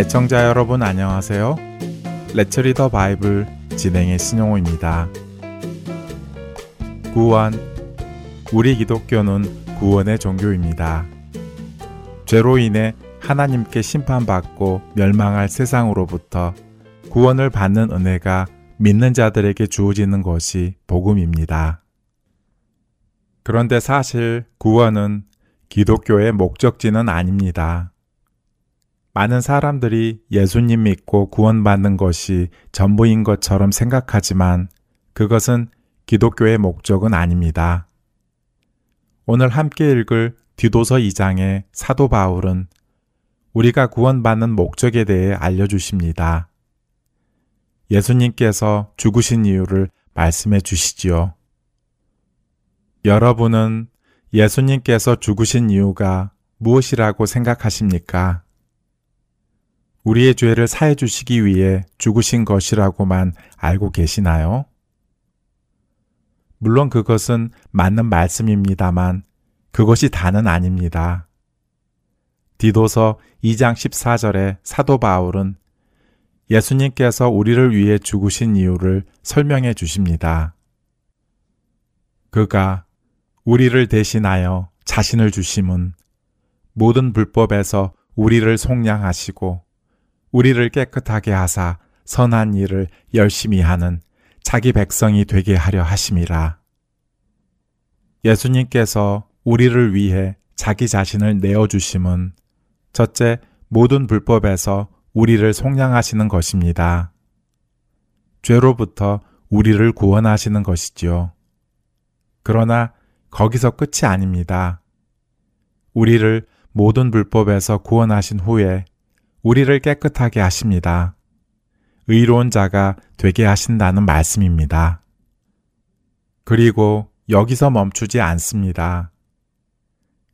애청자 여러분 안녕하세요. 레츠리더 바이블 진행의 신용호입니다. 구원 우리 기독교는 구원의 종교입니다. 죄로 인해 하나님께 심판받고 멸망할 세상으로부터 구원을 받는 은혜가 믿는 자들에게 주어지는 것이 복음입니다. 그런데 사실 구원은 기독교의 목적지는 아닙니다. 많은 사람들이 예수님 믿고 구원받는 것이 전부인 것처럼 생각하지만 그것은 기독교의 목적은 아닙니다. 오늘 함께 읽을 디도서 2장의 사도 바울은 우리가 구원받는 목적에 대해 알려주십니다. 예수님께서 죽으신 이유를 말씀해 주시지요. 여러분은 예수님께서 죽으신 이유가 무엇이라고 생각하십니까? 우리의 죄를 사해 주시기 위해 죽으신 것이라고만 알고 계시나요? 물론 그것은 맞는 말씀입니다만 그것이 다는 아닙니다. 디도서 2장 14절에 사도 바울은 예수님께서 우리를 위해 죽으신 이유를 설명해 주십니다. 그가 우리를 대신하여 자신을 주심은 모든 불법에서 우리를 속량하시고 우리를 깨끗하게 하사 선한 일을 열심히 하는 자기 백성이 되게 하려 하심이라. 예수님께서 우리를 위해 자기 자신을 내어주심은 첫째, 모든 불법에서 우리를 속량하시는 것입니다. 죄로부터 우리를 구원하시는 것이지요. 그러나 거기서 끝이 아닙니다. 우리를 모든 불법에서 구원하신 후에 우리를 깨끗하게 하십니다. 의로운 자가 되게 하신다는 말씀입니다. 그리고 여기서 멈추지 않습니다.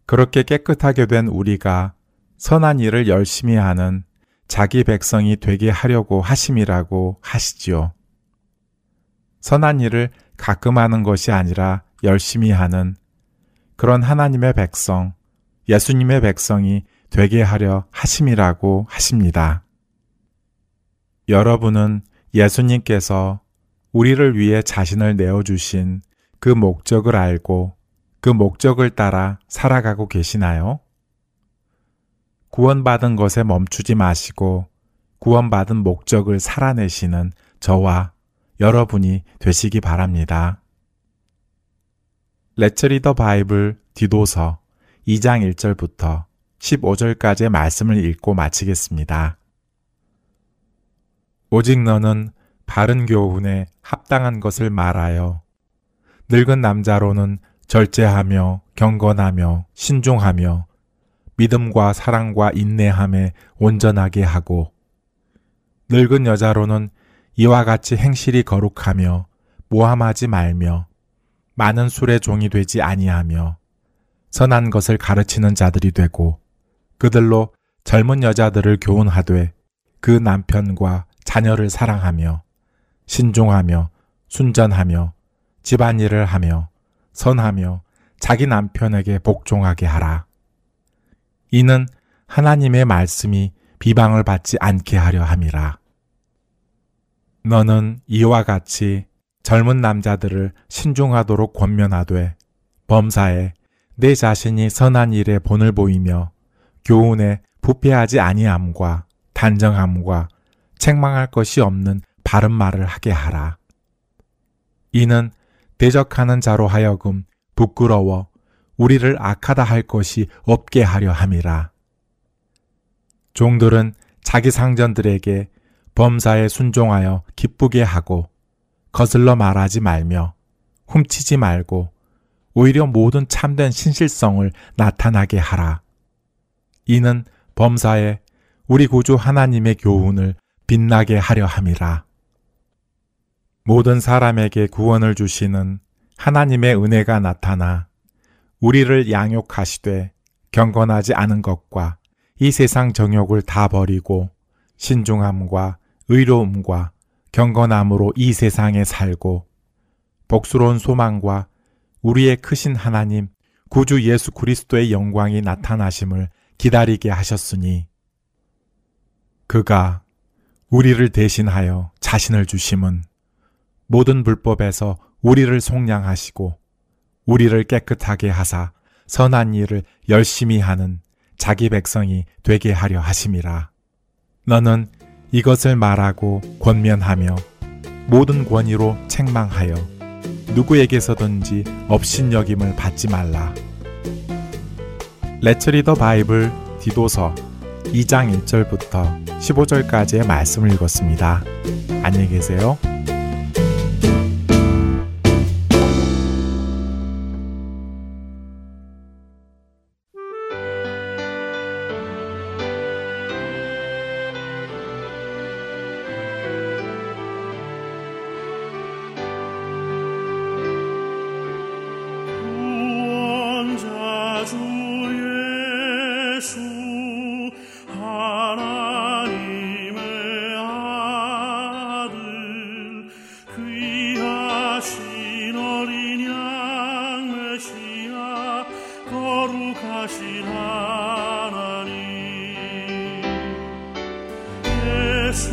그렇게 깨끗하게 된 우리가 선한 일을 열심히 하는 자기 백성이 되게 하려고 하심이라고 하시지요. 선한 일을 가끔 하는 것이 아니라 열심히 하는 그런 하나님의 백성, 예수님의 백성이 되게 하려 하심이라고 하십니다. 여러분은 예수님께서 우리를 위해 자신을 내어주신 그 목적을 알고 그 목적을 따라 살아가고 계시나요? 구원받은 것에 멈추지 마시고 구원받은 목적을 살아내시는 저와 여러분이 되시기 바랍니다. 레츠리더 바이블 디도서 2장 1절부터 15절까지의 말씀을 읽고 마치겠습니다. 오직 너는 바른 교훈에 합당한 것을 말하여 늙은 남자로는 절제하며 경건하며 신중하며 믿음과 사랑과 인내함에 온전하게 하고 늙은 여자로는 이와 같이 행실이 거룩하며 모함하지 말며 많은 술의 종이 되지 아니하며 선한 것을 가르치는 자들이 되고 그들로 젊은 여자들을 교훈하되 그 남편과 자녀를 사랑하며 신중하며 순전하며 집안일을 하며 선하며 자기 남편에게 복종하게 하라. 이는 하나님의 말씀이 비방을 받지 않게 하려 함이라. 너는 이와 같이 젊은 남자들을 신중하도록 권면하되 범사에 내 자신이 선한 일에 본을 보이며 교훈에 부패하지 아니함과 단정함과 책망할 것이 없는 바른 말을 하게 하라. 이는 대적하는 자로 하여금 부끄러워 우리를 악하다 할 것이 없게 하려 함이라. 종들은 자기 상전들에게 범사에 순종하여 기쁘게 하고 거슬러 말하지 말며 훔치지 말고 오히려 모든 참된 신실성을 나타나게 하라. 이는 범사에 우리 구주 하나님의 교훈을 빛나게 하려 함이라. 모든 사람에게 구원을 주시는 하나님의 은혜가 나타나 우리를 양육하시되 경건하지 않은 것과 이 세상 정욕을 다 버리고 신중함과 의로움과 경건함으로 이 세상에 살고 복스러운 소망과 우리의 크신 하나님 구주 예수 그리스도의 영광이 나타나심을 기다리게 하셨으니 그가 우리를 대신하여 자신을 주심은 모든 불법에서 우리를 속량하시고 우리를 깨끗하게 하사 선한 일을 열심히 하는 자기 백성이 되게 하려 하심이라. 너는 이것을 말하고 권면하며 모든 권위로 책망하여 누구에게서든지 업신여김을 받지 말라. 레츠 리더 바이블 디도서 2장 1절부터 15절까지의 말씀을 읽었습니다. 안녕히 계세요. 거룩하신 하나님. 예수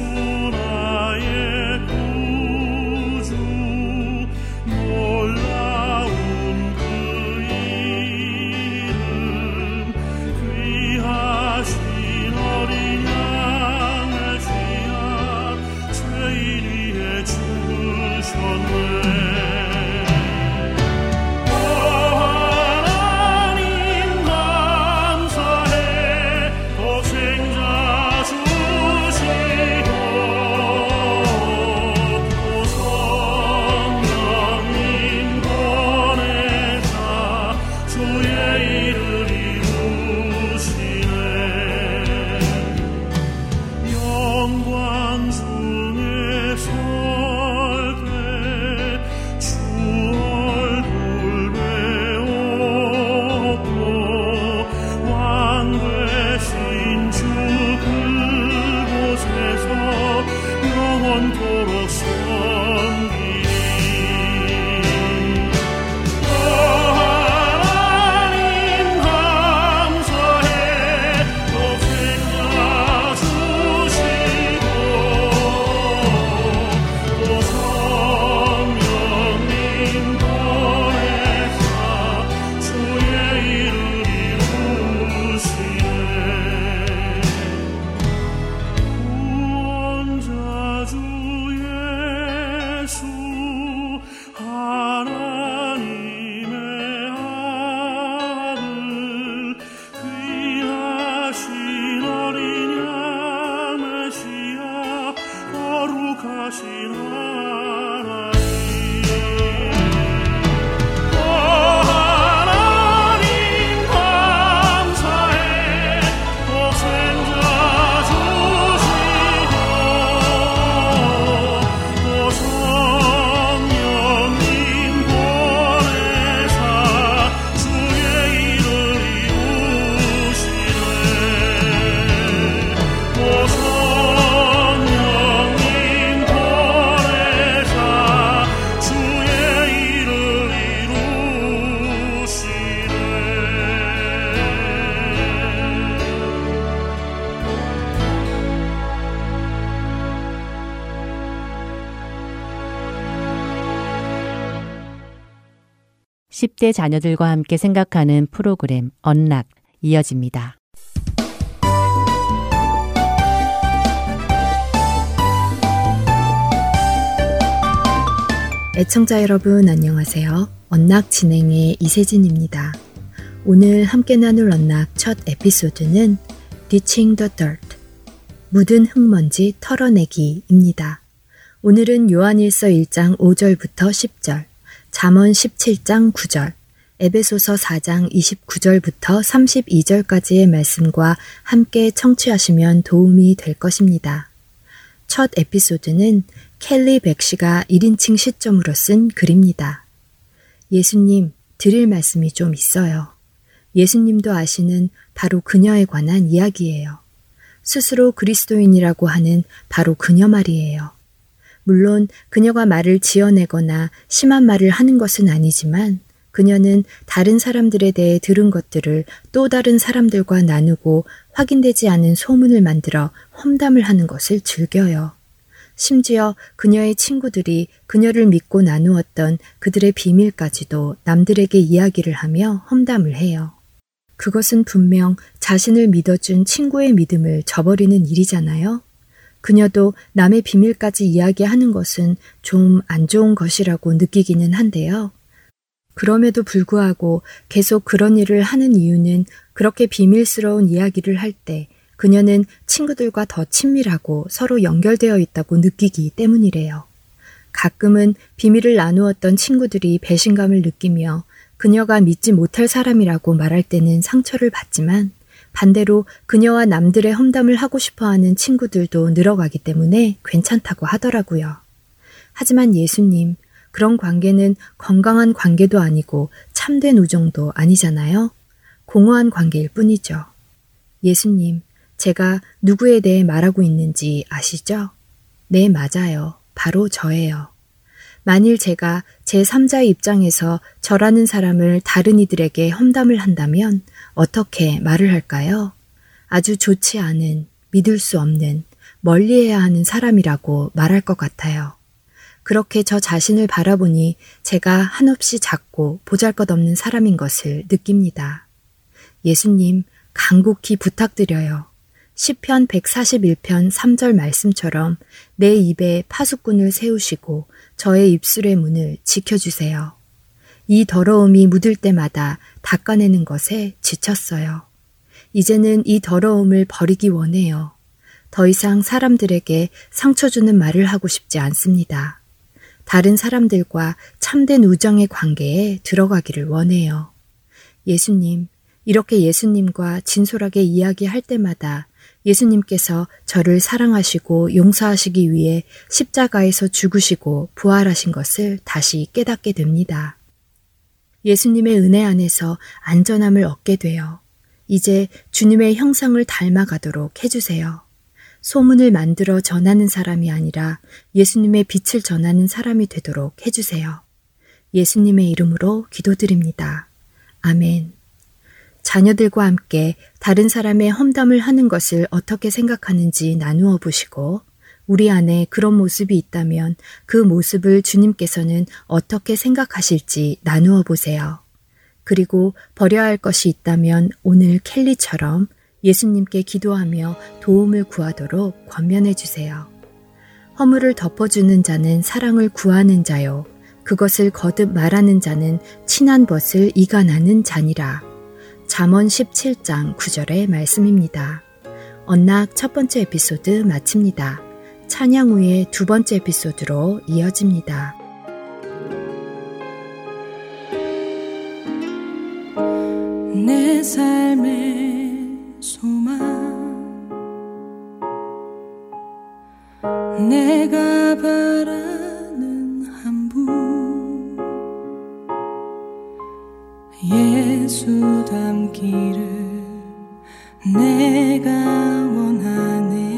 10대 자녀들과 함께 생각하는 프로그램 언락 이어집니다. 애청자 여러분 안녕하세요. 언락 진행의 이세진입니다. 오늘 함께 나눌 언락 첫 에피소드는 Ditching the Dirt 묻은 흙먼지 털어내기입니다. 오늘은 요한일서 1장 5절부터 10절, 잠언 17장 9절, 에베소서 4장 29절부터 32절까지의 말씀과 함께 청취하시면 도움이 될 것입니다. 첫 에피소드는 켈리 백시가 1인칭 시점으로 쓴 글입니다. 예수님, 드릴 말씀이 좀 있어요. 예수님도 아시는 바로 그녀에 관한 이야기예요. 스스로 그리스도인이라고 하는 바로 그녀 말이에요. 물론 그녀가 말을 지어내거나 심한 말을 하는 것은 아니지만 그녀는 다른 사람들에 대해 들은 것들을 또 다른 사람들과 나누고 확인되지 않은 소문을 만들어 험담을 하는 것을 즐겨요. 심지어 그녀의 친구들이 그녀를 믿고 나누었던 그들의 비밀까지도 남들에게 이야기를 하며 험담을 해요. 그것은 분명 자신을 믿어준 친구의 믿음을 저버리는 일이잖아요. 그녀도 남의 비밀까지 이야기하는 것은 좀 안 좋은 것이라고 느끼기는 한데요. 그럼에도 불구하고 계속 그런 일을 하는 이유는 그렇게 비밀스러운 이야기를 할 때 그녀는 친구들과 더 친밀하고 서로 연결되어 있다고 느끼기 때문이래요. 가끔은 비밀을 나누었던 친구들이 배신감을 느끼며 그녀가 믿지 못할 사람이라고 말할 때는 상처를 받지만 반대로 그녀와 남들의 험담을 하고 싶어 하는 친구들도 늘어가기 때문에 괜찮다고 하더라고요. 하지만 예수님, 그런 관계는 건강한 관계도 아니고 참된 우정도 아니잖아요. 공허한 관계일 뿐이죠. 예수님, 제가 누구에 대해 말하고 있는지 아시죠? 네, 맞아요. 바로 저예요. 만일 제가 제3자의 입장에서 저라는 사람을 다른 이들에게 험담을 한다면 어떻게 말을 할까요? 아주 좋지 않은, 믿을 수 없는, 멀리해야 하는 사람이라고 말할 것 같아요. 그렇게 저 자신을 바라보니 제가 한없이 작고 보잘 것 없는 사람인 것을 느낍니다. 예수님, 간곡히 부탁드려요. 시편 141편 3절 말씀처럼 내 입에 파수꾼을 세우시고 저의 입술의 문을 지켜주세요. 이 더러움이 묻을 때마다 닦아내는 것에 지쳤어요. 이제는 이 더러움을 버리기 원해요. 더 이상 사람들에게 상처 주는 말을 하고 싶지 않습니다. 다른 사람들과 참된 우정의 관계에 들어가기를 원해요. 예수님, 이렇게 예수님과 진솔하게 이야기할 때마다 예수님께서 저를 사랑하시고 용서하시기 위해 십자가에서 죽으시고 부활하신 것을 다시 깨닫게 됩니다. 예수님의 은혜 안에서 안전함을 얻게 되어 이제 주님의 형상을 닮아가도록 해주세요. 소문을 만들어 전하는 사람이 아니라 예수님의 빛을 전하는 사람이 되도록 해주세요. 예수님의 이름으로 기도드립니다. 아멘. 자녀들과 함께 다른 사람의 험담을 하는 것을 어떻게 생각하는지 나누어 보시고 우리 안에 그런 모습이 있다면 그 모습을 주님께서는 어떻게 생각하실지 나누어 보세요. 그리고 버려야 할 것이 있다면 오늘 켈리처럼 예수님께 기도하며 도움을 구하도록 권면해 주세요. 허물을 덮어주는 자는 사랑을 구하는 자요. 그것을 거듭 말하는 자는 친한 벗을 이간하는 자니라. 잠언 17장 9절의 말씀입니다. 언락 첫 번째 에피소드 마칩니다. 찬양 후에 두 번째 에피소드로 이어집니다. 내 삶의 소망 내가 바라 예수 닮기를 내가 원하네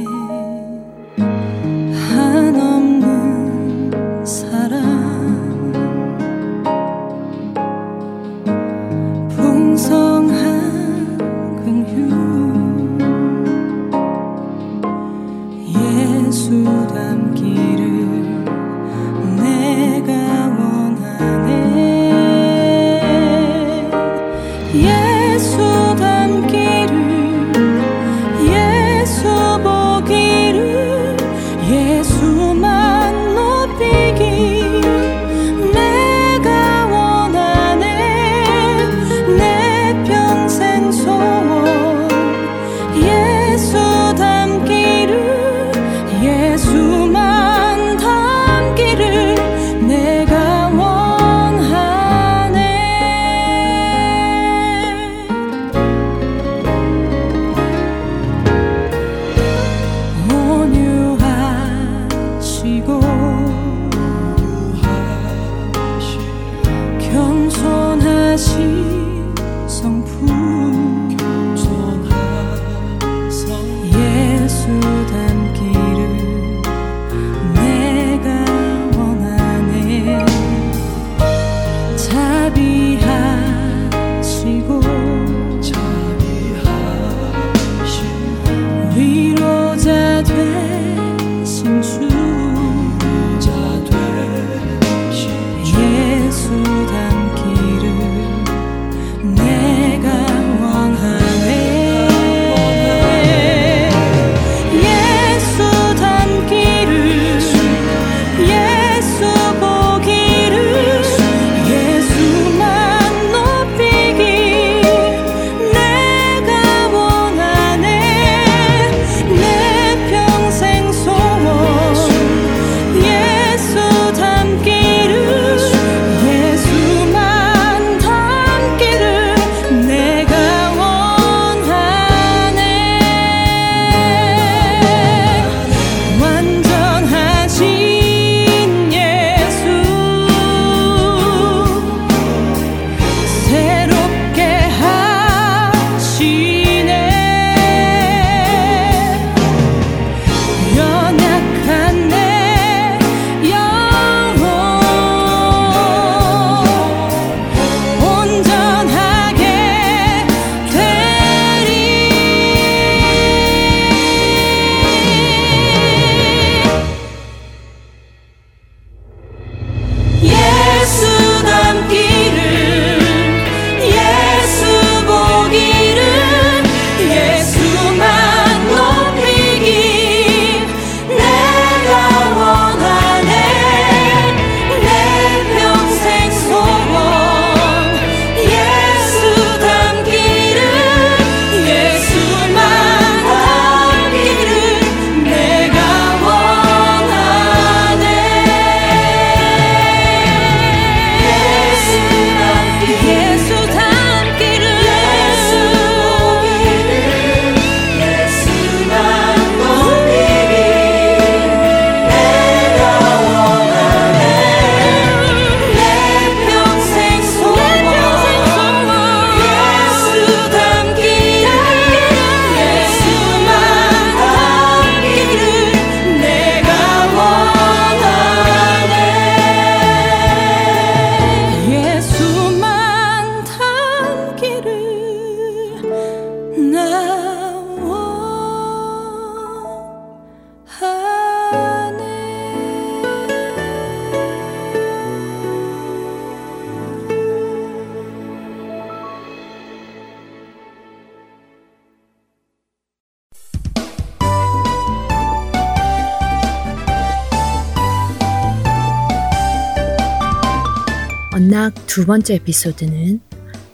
두 번째 에피소드는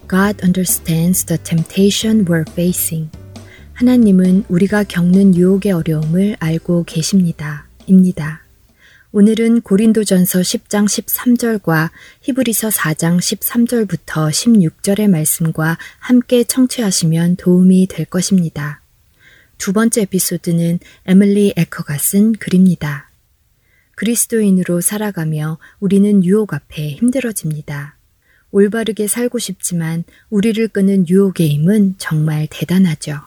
God understands the temptation we're facing. 하나님은 우리가 겪는 유혹의 어려움을 알고 계십니다. 입니다. 오늘은 고린도전서 10장 13절과 히브리서 4장 13절부터 16절의 말씀과 함께 청취하시면 도움이 될 것입니다. 두 번째 에피소드는 에밀리 에커가 쓴 글입니다. 그리스도인으로 살아가며 우리는 유혹 앞에 힘들어집니다. 올바르게 살고 싶지만 우리를 끄는 유혹의 힘은 정말 대단하죠.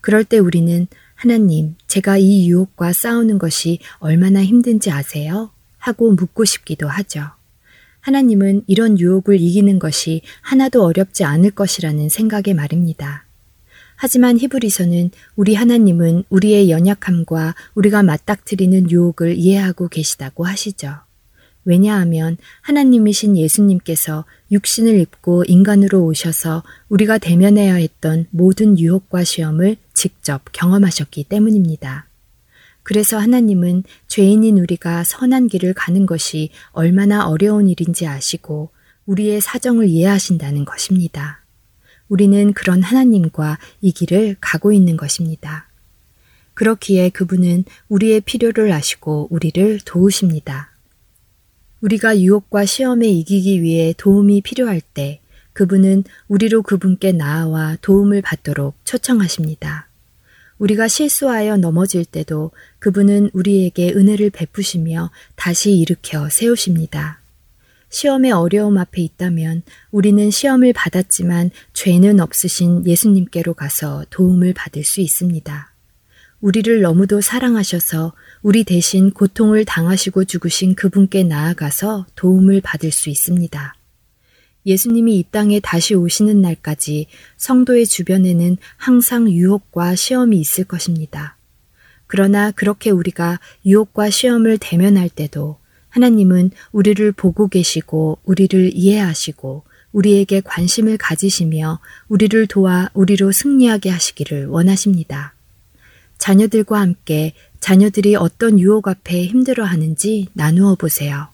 그럴 때 우리는 하나님, 제가 이 유혹과 싸우는 것이 얼마나 힘든지 아세요? 하고 묻고 싶기도 하죠. 하나님은 이런 유혹을 이기는 것이 하나도 어렵지 않을 것이라는 생각에 말입니다. 하지만 히브리서는 우리 하나님은 우리의 연약함과 우리가 맞닥뜨리는 유혹을 이해하고 계시다고 하시죠. 왜냐하면 하나님이신 예수님께서 육신을 입고 인간으로 오셔서 우리가 대면해야 했던 모든 유혹과 시험을 직접 경험하셨기 때문입니다. 그래서 하나님은 죄인인 우리가 선한 길을 가는 것이 얼마나 어려운 일인지 아시고 우리의 사정을 이해하신다는 것입니다. 우리는 그런 하나님과 이 길을 가고 있는 것입니다. 그렇기에 그분은 우리의 필요를 아시고 우리를 도우십니다. 우리가 유혹과 시험에 이기기 위해 도움이 필요할 때 그분은 우리로 그분께 나아와 도움을 받도록 초청하십니다. 우리가 실수하여 넘어질 때도 그분은 우리에게 은혜를 베푸시며 다시 일으켜 세우십니다. 시험의 어려움 앞에 있다면 우리는 시험을 받았지만 죄는 없으신 예수님께로 가서 도움을 받을 수 있습니다. 우리를 너무도 사랑하셔서 우리 대신 고통을 당하시고 죽으신 그분께 나아가서 도움을 받을 수 있습니다. 예수님이 이 땅에 다시 오시는 날까지 성도의 주변에는 항상 유혹과 시험이 있을 것입니다. 그러나 그렇게 우리가 유혹과 시험을 대면할 때도 하나님은 우리를 보고 계시고 우리를 이해하시고 우리에게 관심을 가지시며 우리를 도와 우리로 승리하게 하시기를 원하십니다. 자녀들과 함께 자녀들이 어떤 유혹 앞에 힘들어 하는지 나누어 보세요.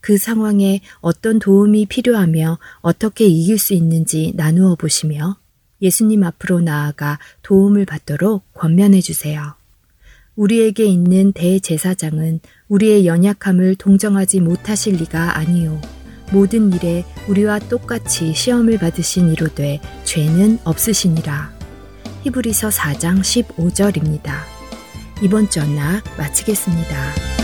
그 상황에 어떤 도움이 필요하며 어떻게 이길 수 있는지 나누어 보시며 예수님 앞으로 나아가 도움을 받도록 권면해 주세요. 우리에게 있는 대제사장은 우리의 연약함을 동정하지 못하실 리가 아니요. 모든 일에 우리와 똑같이 시험을 받으신 이로돼 죄는 없으시니라. 히브리서 4장 15절입니다. 이번 전락 마치겠습니다.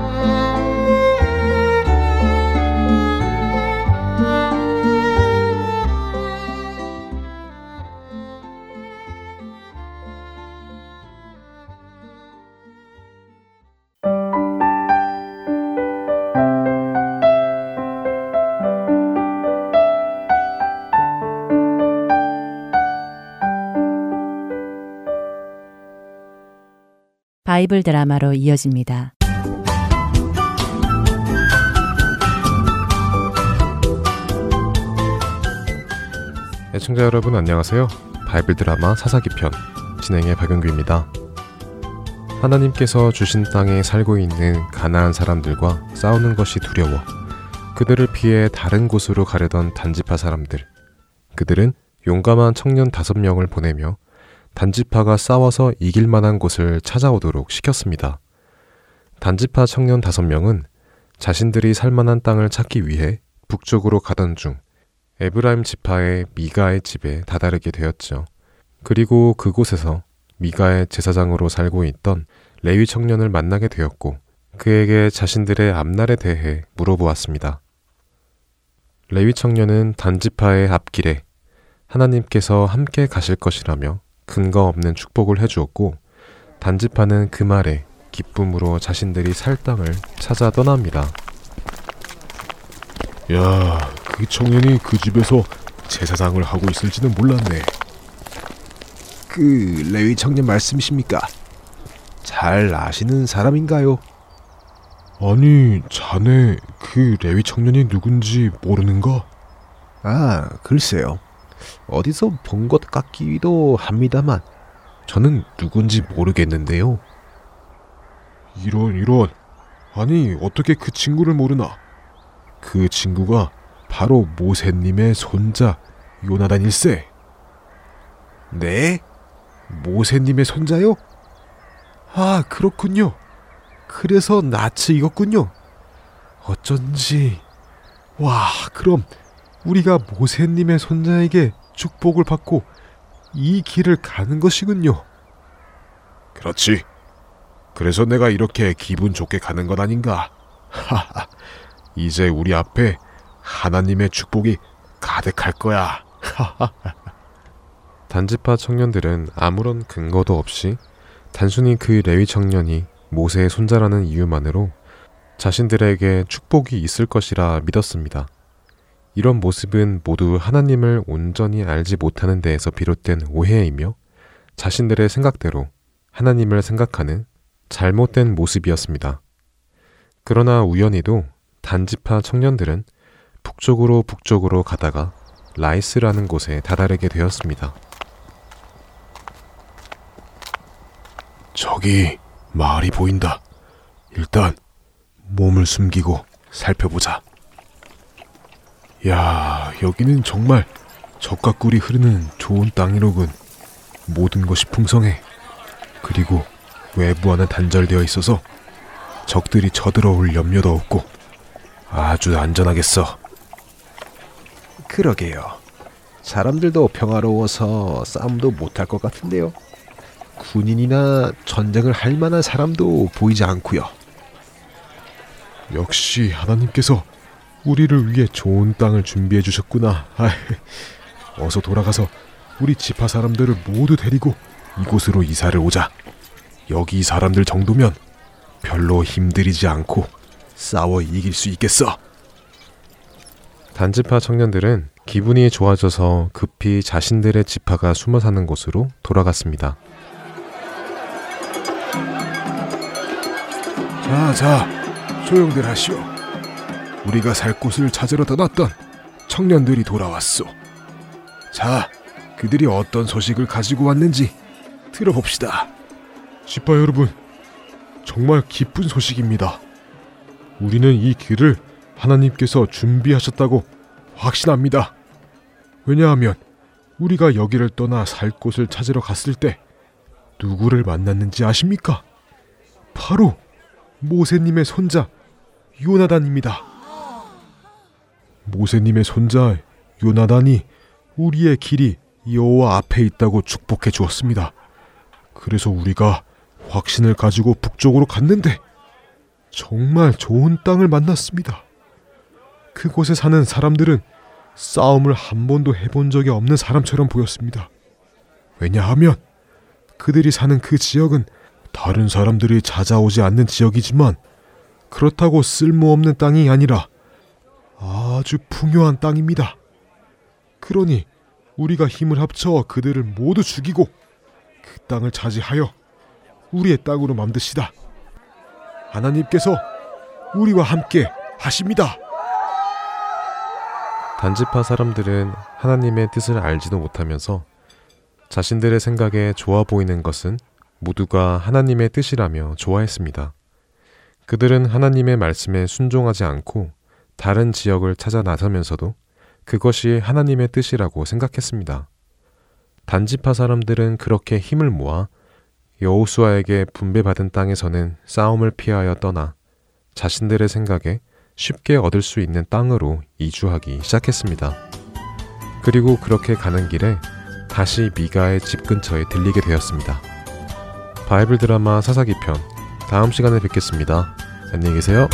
바이블 드라마로 이어집니다. 애청자 여러분 안녕하세요. 바이블 드라마 사사기 편 진행의 박영규입니다. 하나님께서 주신 땅에 살고 있는 가나안 사람들과 싸우는 것이 두려워 그들을 피해 다른 곳으로 가려던 단지파 사람들. 그들은 용감한 청년 다섯 명을 보내며 단지파가 싸워서 이길 만한 곳을 찾아오도록 시켰습니다. 단지파 청년 다섯 명은 자신들이 살 만한 땅을 찾기 위해 북쪽으로 가던 중 에브라임 지파의 미가의 집에 다다르게 되었죠. 그리고 그곳에서 미가의 제사장으로 살고 있던 레위 청년을 만나게 되었고 그에게 자신들의 앞날에 대해 물어보았습니다. 레위 청년은 단지파의 앞길에 하나님께서 함께 가실 것이라며 근거 없는 축복을 해주었고 단지파는 그 말에 기쁨으로 자신들이 살 땅을 찾아 떠납니다. 야, 그 청년이 그 집에서 제사장을 하고 있을지는 몰랐네. 그 레위 청년 말씀이십니까? 잘 아시는 사람인가요? 아니, 자네 그 레위 청년이 누군지 모르는가? 아, 글쎄요. 어디서 본 것 같기도 합니다만 저는 누군지 모르겠는데요. 이런 이런. 아니, 어떻게 그 친구를 모르나? 그 친구가 바로 모세님의 손자 요나단 일세. 네? 모세님의 손자요? 아, 그렇군요. 그래서 낯이 익었군요. 어쩐지. 와, 그럼 우리가 모세님의 손자에게 축복을 받고 이 길을 가는 것이군요. 그렇지. 그래서 내가 이렇게 기분 좋게 가는 것 아닌가. 하하. 이제 우리 앞에 하나님의 축복이 가득할 거야. 단지파 청년들은 아무런 근거도 없이 단순히 그 레위 청년이 모세의 손자라는 이유만으로 자신들에게 축복이 있을 것이라 믿었습니다. 이런 모습은 모두 하나님을 온전히 알지 못하는 데에서 비롯된 오해이며 자신들의 생각대로 하나님을 생각하는 잘못된 모습이었습니다. 그러나 우연히도 단지파 청년들은 북쪽으로 북쪽으로 가다가 라이스라는 곳에 다다르게 되었습니다. 저기 마을이 보인다. 일단 몸을 숨기고 살펴보자. 야, 여기는 정말 적과 꿀이 흐르는 좋은 땅이로군. 모든 것이 풍성해. 그리고 외부와는 단절되어 있어서 적들이 쳐들어올 염려도 없고 아주 안전하겠어. 그러게요. 사람들도 평화로워서 싸움도 못할 것 같은데요. 군인이나 전쟁을 할 만한 사람도 보이지 않고요. 역시 하나님께서 우리를 위해 좋은 땅을 준비해 주셨구나. 아이, 어서 돌아가서 우리 지파 사람들을 모두 데리고 이곳으로 이사를 오자. 여기 사람들 정도면 별로 힘들이지 않고 싸워 이길 수 있겠어. 단지파 청년들은 기분이 좋아져서 급히 자신들의 지파가 숨어 사는 곳으로 돌아갔습니다. 자, 자, 조용들 하시오. 우리가 살 곳을 찾으러 떠났던 청년들이 돌아왔소. 자, 그들이 어떤 소식을 가지고 왔는지 들어봅시다. 지파 여러분, 정말 기쁜 소식입니다. 우리는 이 길을 하나님께서 준비하셨다고 확신합니다. 왜냐하면 우리가 여기를 떠나 살 곳을 찾으러 갔을 때 누구를 만났는지 아십니까? 바로 모세님의 손자 요나단입니다. 모세님의 손자 요나단이 우리의 길이 여호와 앞에 있다고 축복해 주었습니다. 그래서 우리가 확신을 가지고 북쪽으로 갔는데 정말 좋은 땅을 만났습니다. 그곳에 사는 사람들은 싸움을 한 번도 해본 적이 없는 사람처럼 보였습니다. 왜냐하면 그들이 사는 그 지역은 다른 사람들이 찾아오지 않는 지역이지만 그렇다고 쓸모없는 땅이 아니라 아주 풍요한 땅입니다. 그러니 우리가 힘을 합쳐 그들을 모두 죽이고 그 땅을 차지하여 우리의 땅으로 만드시다. 하나님께서 우리와 함께 하십니다. 단지파 사람들은 하나님의 뜻을 알지도 못하면서 자신들의 생각에 좋아 보이는 것은 모두가 하나님의 뜻이라며 좋아했습니다. 그들은 하나님의 말씀에 순종하지 않고 다른 지역을 찾아 나서면서도 그것이 하나님의 뜻이라고 생각했습니다. 단지파 사람들은 그렇게 힘을 모아 여호수아에게 분배받은 땅에서는 싸움을 피하여 떠나 자신들의 생각에 쉽게 얻을 수 있는 땅으로 이주하기 시작했습니다. 그리고 그렇게 가는 길에 다시 미가의 집 근처에 들리게 되었습니다. 바이블 드라마 사사기 편 다음 시간에 뵙겠습니다. 안녕히 계세요.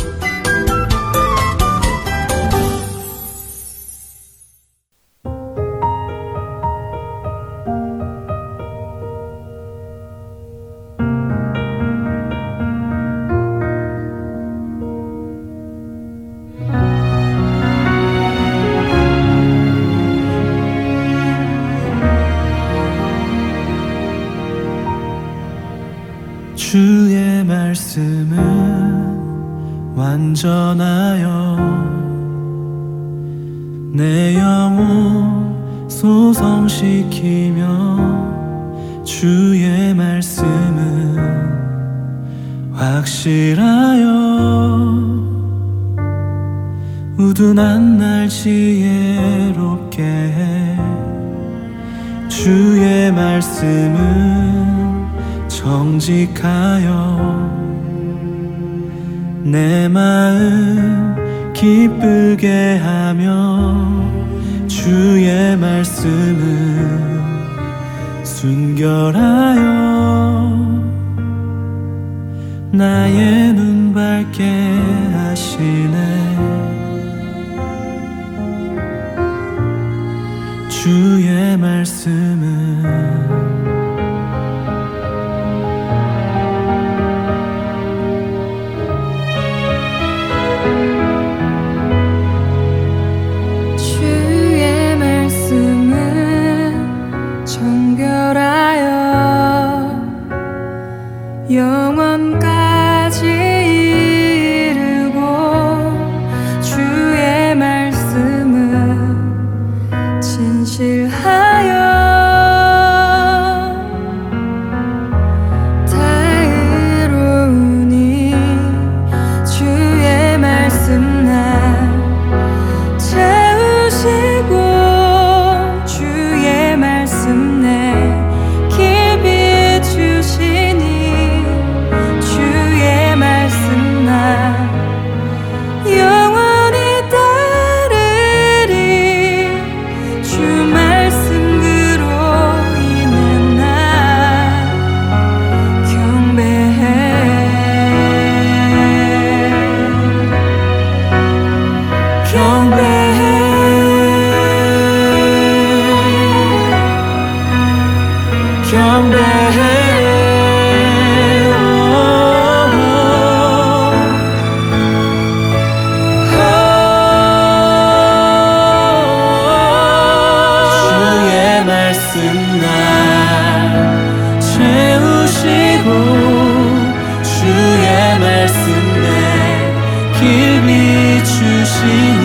see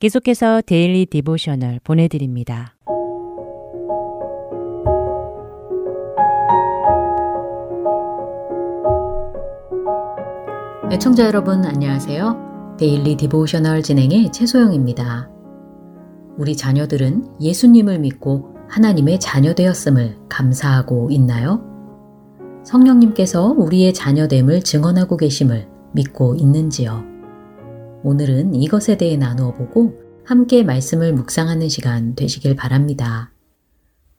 계속해서 Daily Devotional 보내드립니다. 애청자 여러분 안녕하세요. Daily Devotional 진행의 최소영입니다. 우리 자녀들은 예수님을 믿고 하나님의 자녀 되었음을 감사하고 있나요? 성령님께서 우리의 자녀됨을 증언하고 계심을 믿고 있는지요? 오늘은 이것에 대해 나누어 보고 함께 말씀을 묵상하는 시간 되시길 바랍니다.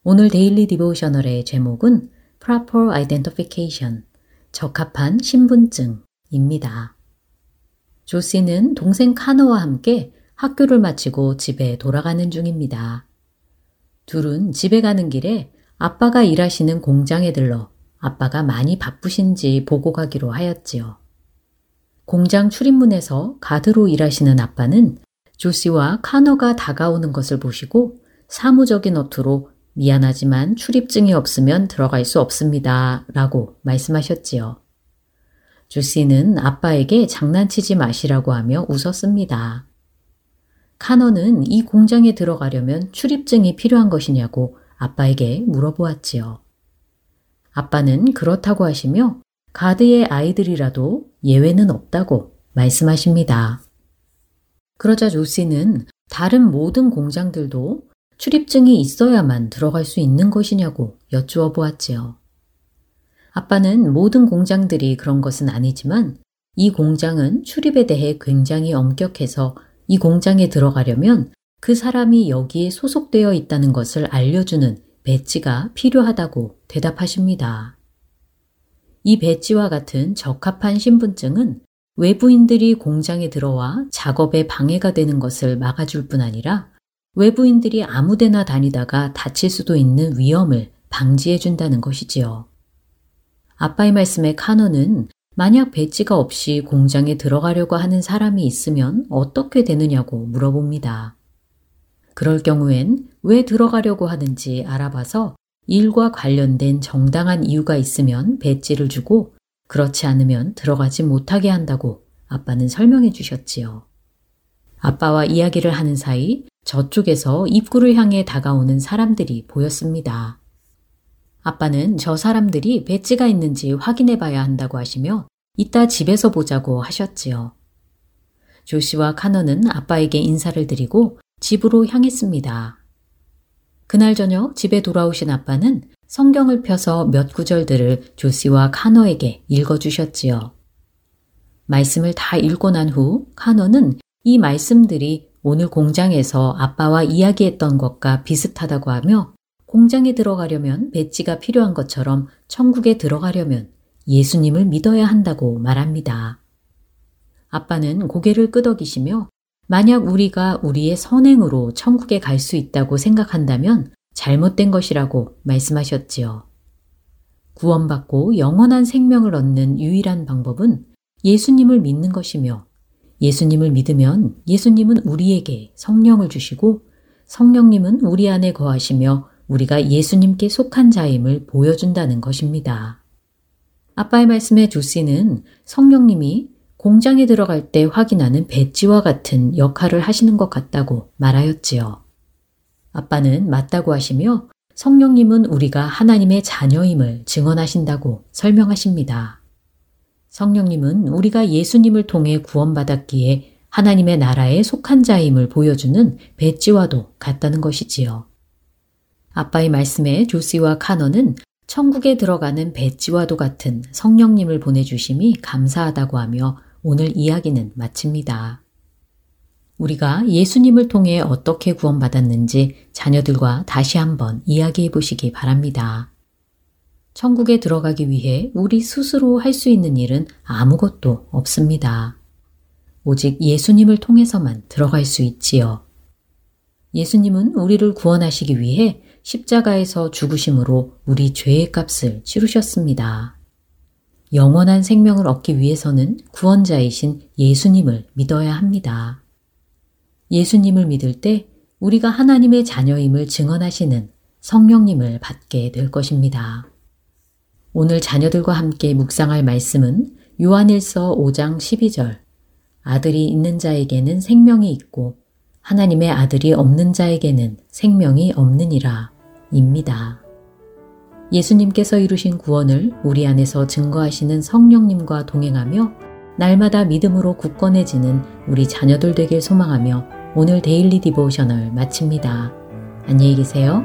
오늘 Daily Devotional의 제목은 Proper Identification, 적합한 신분증입니다. 조시는 동생 코너와 함께 학교를 마치고 집에 돌아가는 중입니다. 둘은 집에 가는 길에 아빠가 일하시는 공장에 들러 아빠가 많이 바쁘신지 보고 가기로 하였지요. 공장 출입문에서 가드로 일하시는 아빠는 조씨와 카너가 다가오는 것을 보시고 사무적인 어투로 미안하지만 출입증이 없으면 들어갈 수 없습니다. 라고 말씀하셨지요. 조씨는 아빠에게 장난치지 마시라고 하며 웃었습니다. 카너는 이 공장에 들어가려면 출입증이 필요한 것이냐고 아빠에게 물어보았지요. 아빠는 그렇다고 하시며 가드의 아이들이라도 예외는 없다고 말씀하십니다. 그러자 조씨는 다른 모든 공장들도 출입증이 있어야만 들어갈 수 있는 것이냐고 여쭈어 보았지요. 아빠는 모든 공장들이 그런 것은 아니지만 이 공장은 출입에 대해 굉장히 엄격해서 이 공장에 들어가려면 그 사람이 여기에 소속되어 있다는 것을 알려주는 배지가 필요하다고 대답하십니다. 이 배지와 같은 적합한 신분증은 외부인들이 공장에 들어와 작업에 방해가 되는 것을 막아줄 뿐 아니라 외부인들이 아무데나 다니다가 다칠 수도 있는 위험을 방지해 준다는 것이지요. 아빠의 말씀에 카노는 만약 배지가 없이 공장에 들어가려고 하는 사람이 있으면 어떻게 되느냐고 물어봅니다. 그럴 경우엔 왜 들어가려고 하는지 알아봐서 일과 관련된 정당한 이유가 있으면 배지를 주고 그렇지 않으면 들어가지 못하게 한다고 아빠는 설명해 주셨지요. 아빠와 이야기를 하는 사이 저쪽에서 입구를 향해 다가오는 사람들이 보였습니다. 아빠는 저 사람들이 배지가 있는지 확인해 봐야 한다고 하시며 이따 집에서 보자고 하셨지요. 조시와 카너는 아빠에게 인사를 드리고 집으로 향했습니다. 그날 저녁 집에 돌아오신 아빠는 성경을 펴서 몇 구절들을 조시와 카너에게 읽어주셨지요. 말씀을 다 읽고 난 후 카너는 이 말씀들이 오늘 공장에서 아빠와 이야기했던 것과 비슷하다고 하며 공장에 들어가려면 배지가 필요한 것처럼 천국에 들어가려면 예수님을 믿어야 한다고 말합니다. 아빠는 고개를 끄덕이시며 만약 우리가 우리의 선행으로 천국에 갈 수 있다고 생각한다면 잘못된 것이라고 말씀하셨지요. 구원받고 영원한 생명을 얻는 유일한 방법은 예수님을 믿는 것이며 예수님을 믿으면 예수님은 우리에게 성령을 주시고 성령님은 우리 안에 거하시며 우리가 예수님께 속한 자임을 보여준다는 것입니다. 아빠의 말씀에 조씨는 성령님이 공장에 들어갈 때 확인하는 배지와 같은 역할을 하시는 것 같다고 말하였지요. 아빠는 맞다고 하시며 성령님은 우리가 하나님의 자녀임을 증언하신다고 설명하십니다. 성령님은 우리가 예수님을 통해 구원받았기에 하나님의 나라에 속한 자임을 보여주는 배지와도 같다는 것이지요. 아빠의 말씀에 조시와 카너는 천국에 들어가는 배지와도 같은 성령님을 보내주심이 감사하다고 하며 오늘 이야기는 마칩니다. 우리가 예수님을 통해 어떻게 구원받았는지 자녀들과 다시 한번 이야기해 보시기 바랍니다. 천국에 들어가기 위해 우리 스스로 할 수 있는 일은 아무것도 없습니다. 오직 예수님을 통해서만 들어갈 수 있지요. 예수님은 우리를 구원하시기 위해 십자가에서 죽으심으로 우리 죄의 값을 치르셨습니다. 영원한 생명을 얻기 위해서는 구원자이신 예수님을 믿어야 합니다. 예수님을 믿을 때 우리가 하나님의 자녀임을 증언하시는 성령님을 받게 될 것입니다. 오늘 자녀들과 함께 묵상할 말씀은 요한일서 5장 12절 아들이 있는 자에게는 생명이 있고 하나님의 아들이 없는 자에게는 생명이 없느니라 입니다. 예수님께서 이루신 구원을 우리 안에서 증거하시는 성령님과 동행하며 날마다 믿음으로 굳건해지는 우리 자녀들 되길 소망하며 오늘 Daily Devotional 마칩니다. 안녕히 계세요.